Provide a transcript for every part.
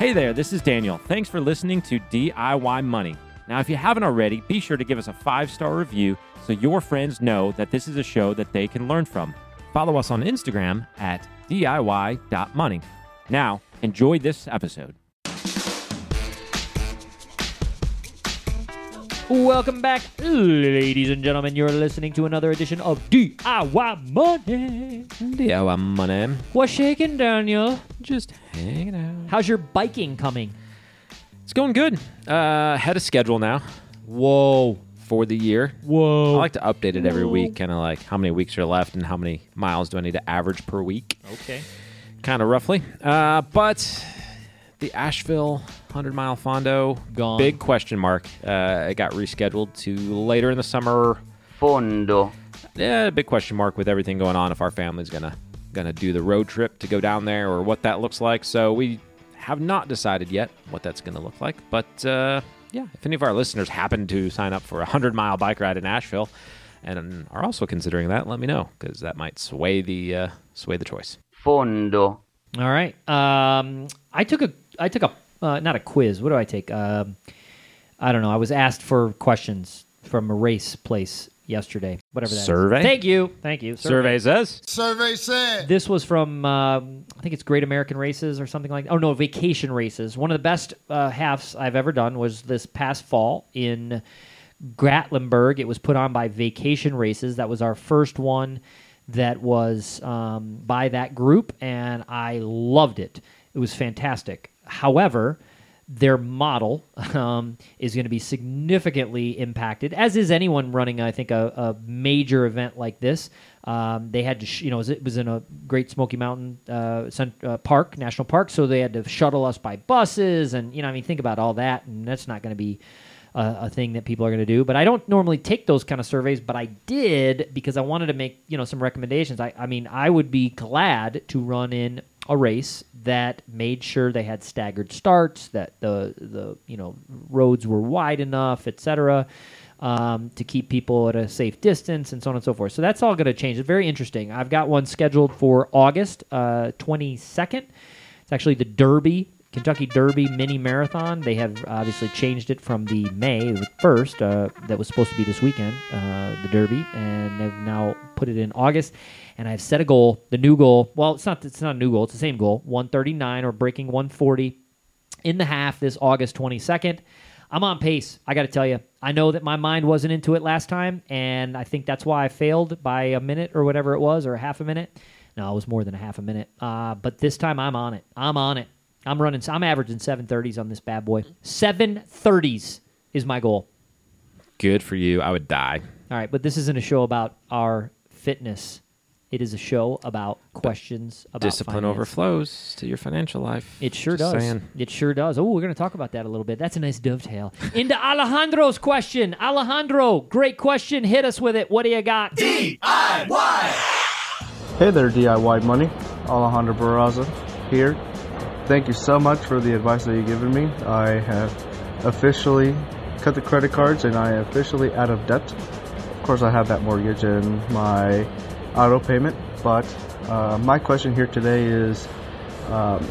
Hey there, this is Daniel. Thanks for listening to DIY Money. Now, if you haven't already, be sure to give us a five star review so your friends know that this is a show that they can learn from. Follow us on Instagram at DIY.money. Now, enjoy this episode. Welcome back, ladies and gentlemen. You're listening to another edition of DIY Money. DIY Money. What's shaking, Daniel? Just hanging out. How's your biking coming? It's going good. Uh, ahead of schedule now Whoa. for the year. Whoa. I like to update it every week, kind of like how many weeks are left and how many miles do I need to average per week. okay. kind of roughly. Uh, but the Asheville 100 mile Fondo, Gone. big question mark. Uh, it got rescheduled to later in the summer. Fondo. Yeah, big question mark with everything going on if our family's gonna gonna do the road trip to go down there or what that looks like. So we have not decided yet what that's gonna look like. But uh, yeah, if any of our listeners happen to sign up for a 100 mile bike ride in Asheville and are also considering that, let me know because that might sway the uh, sway the choice. Fondo. All right. Um, I took a, I took a, uh, not a quiz. What do I take? Um, I don't know. I was asked for questions from a race place yesterday. Whatever that is. Survey? Thank you. Thank you. Survey says. Survey said. This was from um, I think it's Great American Races or something like. Oh no, Vacation Races. One of the best uh, halves I've ever done was this past fall in Gatlinburg. It was put on by Vacation Races. That was our first one that was um, by that group, and I loved it. It was fantastic. However, their model um, is going to be significantly impacted, as is anyone running, I think, a, a major event like this. Um, they had to, sh- you know, it was in a Great Smoky Mountain uh, cent- uh, Park, National Park, so they had to shuttle us by buses, and you know, I mean, think about all that, and that's not going to be a, a thing that people are going to do. But I don't normally take those kind of surveys, but I did because I wanted to make you know some recommendations. I, I mean, I would be glad to run in a race that made sure they had staggered starts, that the the you know roads were wide enough, etc. Um, to keep people at a safe distance and so on and so forth. So that's all going to change. It's very interesting. I've got one scheduled for August uh, 22nd. It's actually the Derby, Kentucky Derby mini marathon. They have obviously changed it from the May the 1st, uh, that was supposed to be this weekend, uh, the Derby, and they've now put it in August. And I've set a goal, the new goal. Well, it's not it's not a new goal, it's the same goal, 139 or breaking 140 in the half this August 22nd. I'm on pace. I got to tell you, I know that my mind wasn't into it last time, and I think that's why I failed by a minute or whatever it was, or a half a minute. No, it was more than a half a minute. Uh, but this time I'm on it. I'm on it. I'm running. I'm averaging 730s on this bad boy. 730s is my goal. Good for you. I would die. All right, but this isn't a show about our fitness. It is a show about questions about Discipline finance. overflows to your financial life. It sure Just does. saying. It sure does. Oh, we're going to talk about that a little bit. That's a nice dovetail. Into Alejandro's question. Alejandro, great question. Hit us with it. What do you got? DIY. Hey there, DIY Money. Alejandro Barraza here. Thank you so much for the advice that you've given me. I have officially cut the credit cards and I am officially out of debt. Of course, I have that mortgage and my auto payment, but uh, my question here today is um,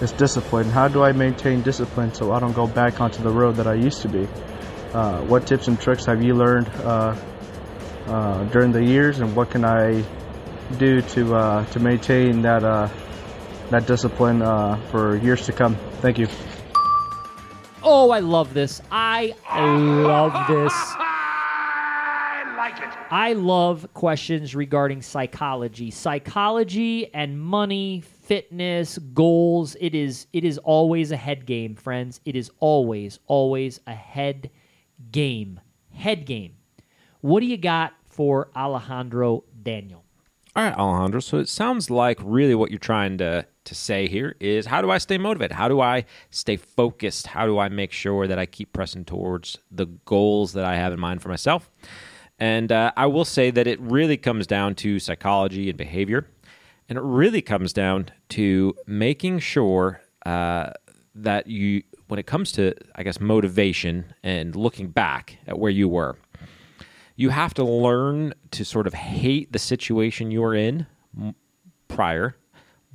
is discipline. How do I maintain discipline so I don't go back onto the road that I used to be? Uh, what tips and tricks have you learned uh, uh, during the years, and what can I do to uh, to maintain that uh, that discipline uh, for years to come. Thank you. Oh, I love this. I love this. I like it. I love questions regarding psychology. Psychology and money, fitness, goals. It is it is always a head game, friends. It is always always a head game. Head game. What do you got for Alejandro Daniel? All right, Alejandro. So it sounds like really what you're trying to to say here is how do I stay motivated? How do I stay focused? How do I make sure that I keep pressing towards the goals that I have in mind for myself? And uh, I will say that it really comes down to psychology and behavior, and it really comes down to making sure uh, that you, when it comes to, I guess, motivation and looking back at where you were, you have to learn to sort of hate the situation you were in prior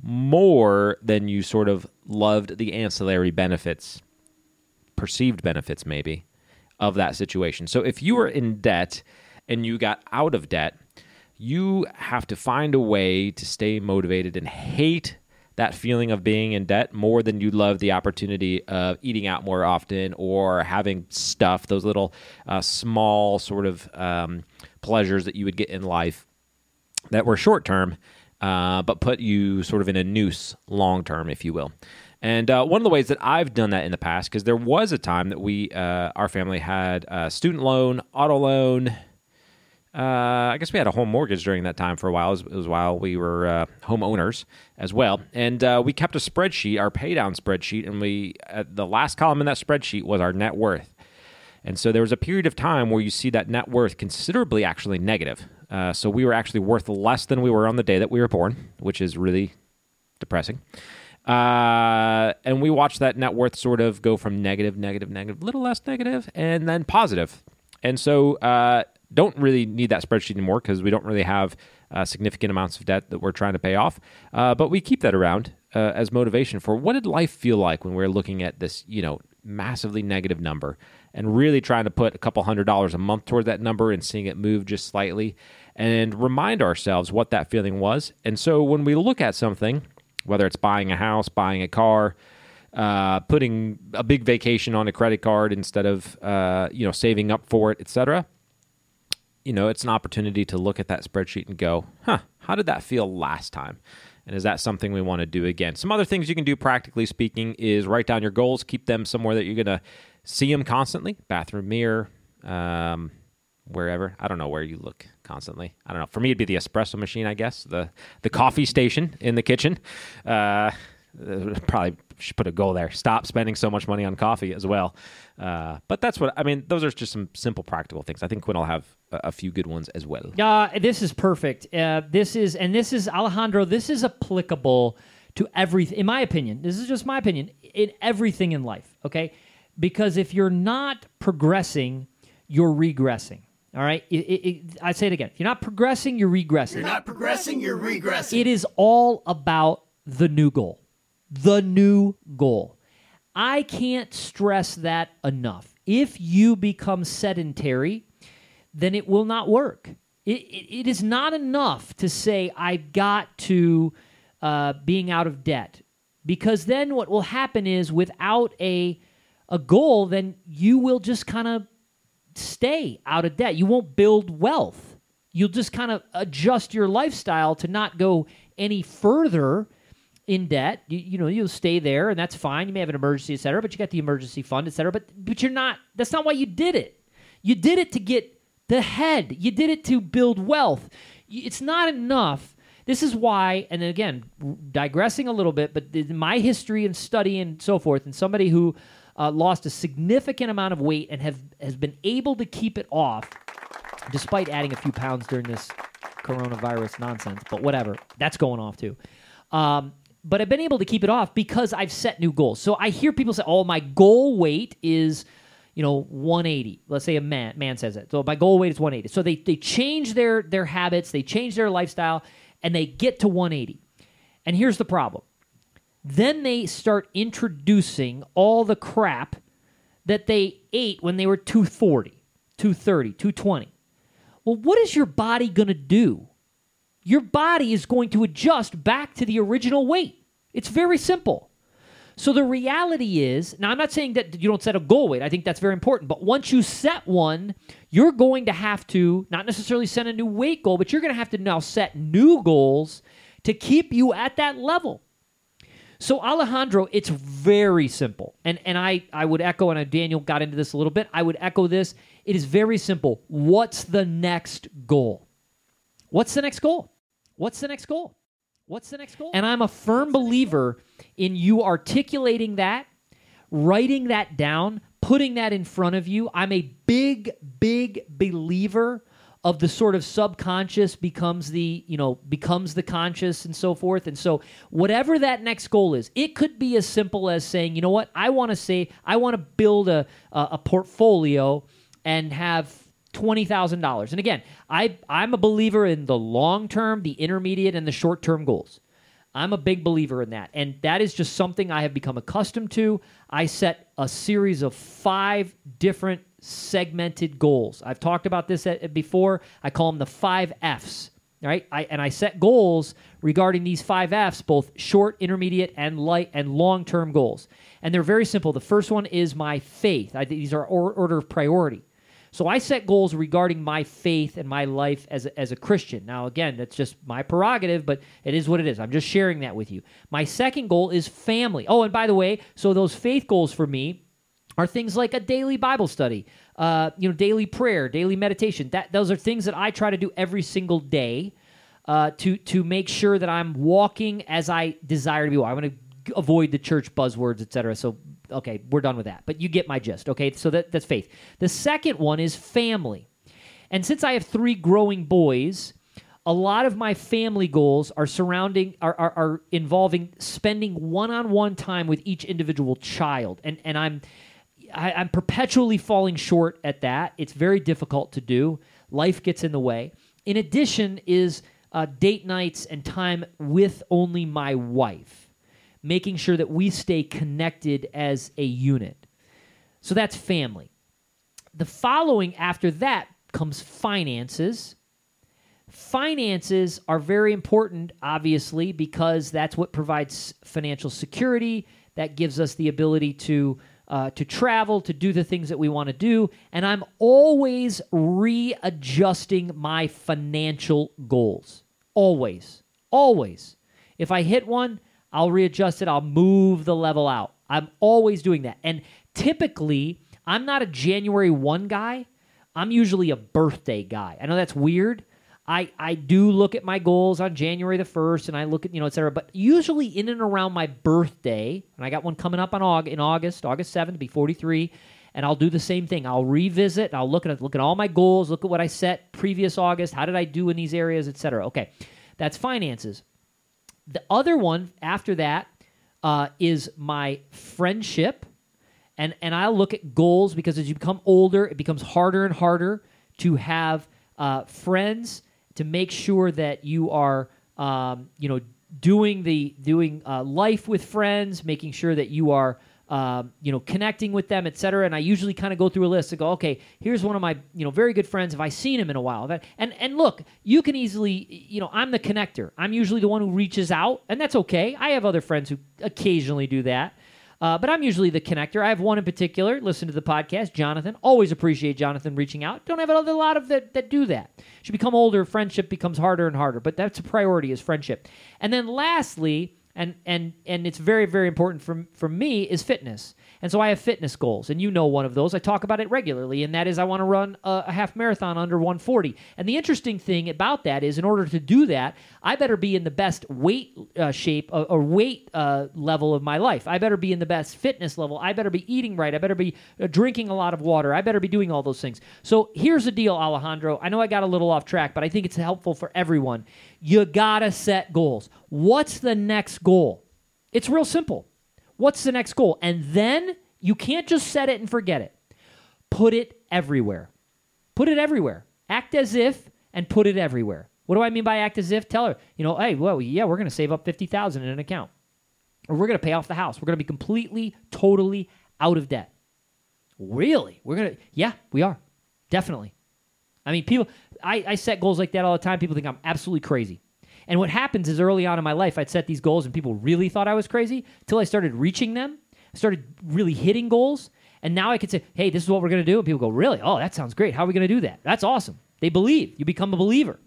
more than you sort of loved the ancillary benefits, perceived benefits maybe, of that situation. So if you were in debt and you got out of debt, you have to find a way to stay motivated and hate that feeling of being in debt more than you love the opportunity of eating out more often or having stuff, those little uh, small sort of um, pleasures that you would get in life that were short term, uh, but put you sort of in a noose long term, if you will. And uh, one of the ways that I've done that in the past, because there was a time that we, uh, our family had student loan, auto loan, uh, I guess we had a home mortgage during that time for a while. It was, it was while we were uh, homeowners as well, and we kept a spreadsheet, our paydown spreadsheet, and we the last column in that spreadsheet was our net worth. And so there was a period of time where you see that net worth considerably actually negative. Uh, so we were actually worth less than we were on the day that we were born, which is really depressing. Uh, and we watched that net worth sort of go from negative, negative, negative, little less negative, and then positive. And so uh, don't really need that spreadsheet anymore because we don't really have uh, significant amounts of debt that we're trying to pay off. Uh, but we keep that around uh, as motivation for what did life feel like when we are looking at this, you know, massively negative number and really trying to put a couple hundred dollars a month toward that number and seeing it move just slightly and remind ourselves what that feeling was. And so when we look at something, whether it's buying a house, buying a car, uh, putting a big vacation on a credit card instead of uh, you know saving up for it, etc you know, it's an opportunity to look at that spreadsheet and go, huh, how did that feel last time? And is that something we want to do again? Some other things you can do, practically speaking, is write down your goals, keep them somewhere that you're going to see them constantly bathroom mirror, um, wherever. I don't know where you look constantly. I don't know. For me, it'd be the espresso machine, I guess, the, the coffee station in the kitchen. Uh, probably should put a goal there. Stop spending so much money on coffee as well. Uh, but that's what I mean. Those are just some simple, practical things. I think Quinn will have a, a few good ones as well. Uh, this is perfect. Uh, this is and this is Alejandro. This is applicable to everything. In my opinion, this is just my opinion. In everything in life, okay? Because if you're not progressing, you're regressing. All right. It, it, it, I say it again. If you're not progressing, you're regressing. You're not progressing, you're regressing. It is all about the new goal the new goal. I can't stress that enough. If you become sedentary, then it will not work. It, it, it is not enough to say, I've got to uh, being out of debt. Because then what will happen is without a, a goal, then you will just kind of stay out of debt. You won't build wealth. You'll just kind of adjust your lifestyle to not go any further in debt. You, you, know, you'll stay there, and that's fine. You may have an emergency, et cetera, but you got the emergency fund, et cetera. But but you're not. That's not why you did it. You did it to get the head. You did it to build wealth. It's not enough. This is why, and then again, digressing a little bit, but my history and study and so forth, and somebody who uh, lost a significant amount of weight and have has been able to keep it off, despite adding a few pounds during this coronavirus nonsense. But whatever, that's going off too. Um, but I've been able to keep it off because I've set new goals. So I hear people say, "Oh, my goal weight is." You know, 180. Let's say a man man says it. So my goal weight is 180. So they they change their their habits, they change their lifestyle, and they get to 180. And here's the problem. Then they start introducing all the crap that they ate when they were 240, 230, 220. Well, what is your body going to do your body is going to adjust back to the original weight. It's very simple. So the reality is, now I'm not saying that you don't set a goal weight. I think that's very important. But once you set one, you're going to have to not necessarily set a new weight goal, but you're going to have to now set new goals to keep you at that level. So Alejandro, it's very simple. And and I I would echo and Daniel got into this a little bit. I would echo this. It is very simple. What's the next goal? What's the next goal? What's the next goal? What's the next goal? And I'm a firm believer in you articulating that, writing that down, putting that in front of you. I'm a big, big believer of the sort of subconscious becomes the you know becomes the conscious and so forth and so whatever that next goal is it could be as simple as saying you know what i want to say i want to build a, a, a portfolio and have $20,000. And again, I, I'm a believer in the long term, the intermediate, and the short term goals. I'm a big believer in that. And that is just something I have become accustomed to. I set a series of five different segmented goals. I've talked about this uh, before. I call them the five F's. Right, I, and I set goals regarding these five F's, both short, intermediate, and light and long-term goals. And they're very simple. The first one is my faith. I, these are or, order of priority. So I set goals regarding my faith and my life as a, as a Christian. Now, again, that's just my prerogative, but it is what it is. I'm just sharing that with you. My second goal is family. Oh, and by the way, so those faith goals for me are things like a daily Bible study, uh, you know, daily prayer, daily meditation. That those are things that I try to do every single day uh, to to make sure that I'm walking as I desire to be. I'm going to avoid the church buzzwords, etc. So okay, we're done with that. But you get my gist. Okay, so that, that's faith. The second one is family, and since I have three growing boys. A lot of my family goals are surrounding are, are, are involving spending one-on-one time with each individual child, and and I'm I, I'm perpetually falling short at that. It's very difficult to do. Life gets in the way. In addition, is uh, date nights and time with only my wife, making sure that we stay connected as a unit. So that's family. The following after that comes finances. Finances are very important, obviously, because that's what provides financial security. That gives us the ability to uh, to travel, to do the things that we want to do. And I'm always readjusting my financial goals. Always. Always. If I hit one, I'll readjust it, I'll move the level out. I'm always doing that. And typically, I'm not a January 1 guy. I'm usually a birthday guy. I know that's weird, I, I do look at my goals on January the 1st and I look at, you know, et cetera. But usually in and around my birthday, and I got one coming up on August, in August, August 7th, be 43, and I'll do the same thing. I'll revisit, I'll look at look at all my goals, look at what I set previous August, how did I do in these areas, et cetera. Okay, that's finances. The other one after that uh, is my friendship. And, and I'll look at goals because as you become older, it becomes harder and harder to have uh, friends to make sure that you are, um, you know, doing the doing uh, life with friends, making sure that you are. Um, you know, connecting with them, etc. And I usually kind of go through a list to go, okay, here's one of my, you know, very good friends. Have I seen him in a while? And and look, you can easily, you know, I'm the connector. I'm usually the one who reaches out, and that's okay. I have other friends who occasionally do that. Uh, but I'm usually the connector. I have one in particular. Listen to the podcast, Jonathan. Always appreciate Jonathan reaching out. Don't have a lot of that that do that. You become older, friendship becomes harder and harder. But that's a priority is friendship. And then lastly, and and and it's very very important for for me is fitness. And so I have fitness goals, and you know one of those. I talk about it regularly, and that is I want to run a, a half marathon under 140. And the interesting thing about that is, in order to do that, I better be in the best weight uh, shape uh, or weight uh, level of my life. I better be in the best fitness level. I better be eating right. I better be uh, drinking a lot of water. I better be doing all those things. So here's the deal, Alejandro. I know I got a little off track, but I think it's helpful for everyone. You gotta set goals. What's the next goal? It's real simple. What's the next goal? And then you can't just set it and forget it. Put it everywhere. Put it everywhere. Act as if and put it everywhere. What do I mean by act as if? Tell her, you know, hey, well, yeah, we're going to save up 50,000 in an account. Or we're going to pay off the house. We're going to be completely, totally out of debt. Really? We're going to, yeah, we are. Definitely. I mean, people, I, I set goals like that all the time. People think I'm absolutely crazy. And what happens is early on in my life, I'd set these goals and people really thought I was crazy until I started reaching them. Started really hitting goals. And now I could say, hey, this is what we're going to do. And people go, really? Oh, that sounds great. How are we going to do that? That's awesome. They believe. You become a believer.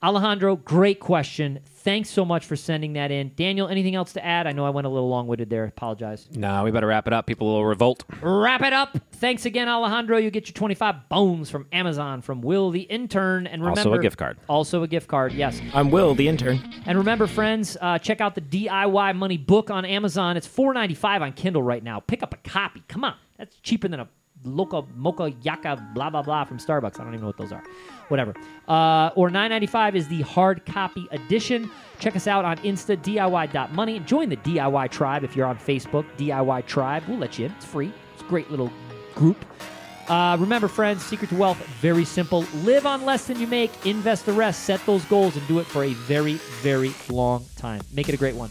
Alejandro, great question. Thanks so much for sending that in. Daniel, anything else to add? I know I went a little long winded there. Apologize. No, we better wrap it up. People will revolt. Wrap it up. Thanks again, Alejandro. You get your 25 bones from Amazon from Will the Intern. And remember, Also a gift card. Also a gift card, yes. I'm Will, the intern. And remember, friends, uh, check out the DIY Money book on Amazon. It's $4.95 on Kindle right now. Pick up a copy. Come on. That's cheaper than a Loca Mocha Yaka blah blah blah from Starbucks. I don't even know what those are. Whatever. Uh, or 9.95 is the hard copy edition. Check us out on Insta DIY.money. Join the DIY tribe if you're on Facebook. DIY tribe. We'll let you in. It's free. It's a great little group. Uh, remember, friends, secret to wealth, very simple. Live on less than you make, invest the rest, set those goals, and do it for a very, very long time. Make it a great one.